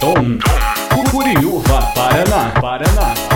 Tom, Curiúva, Paraná, Paraná.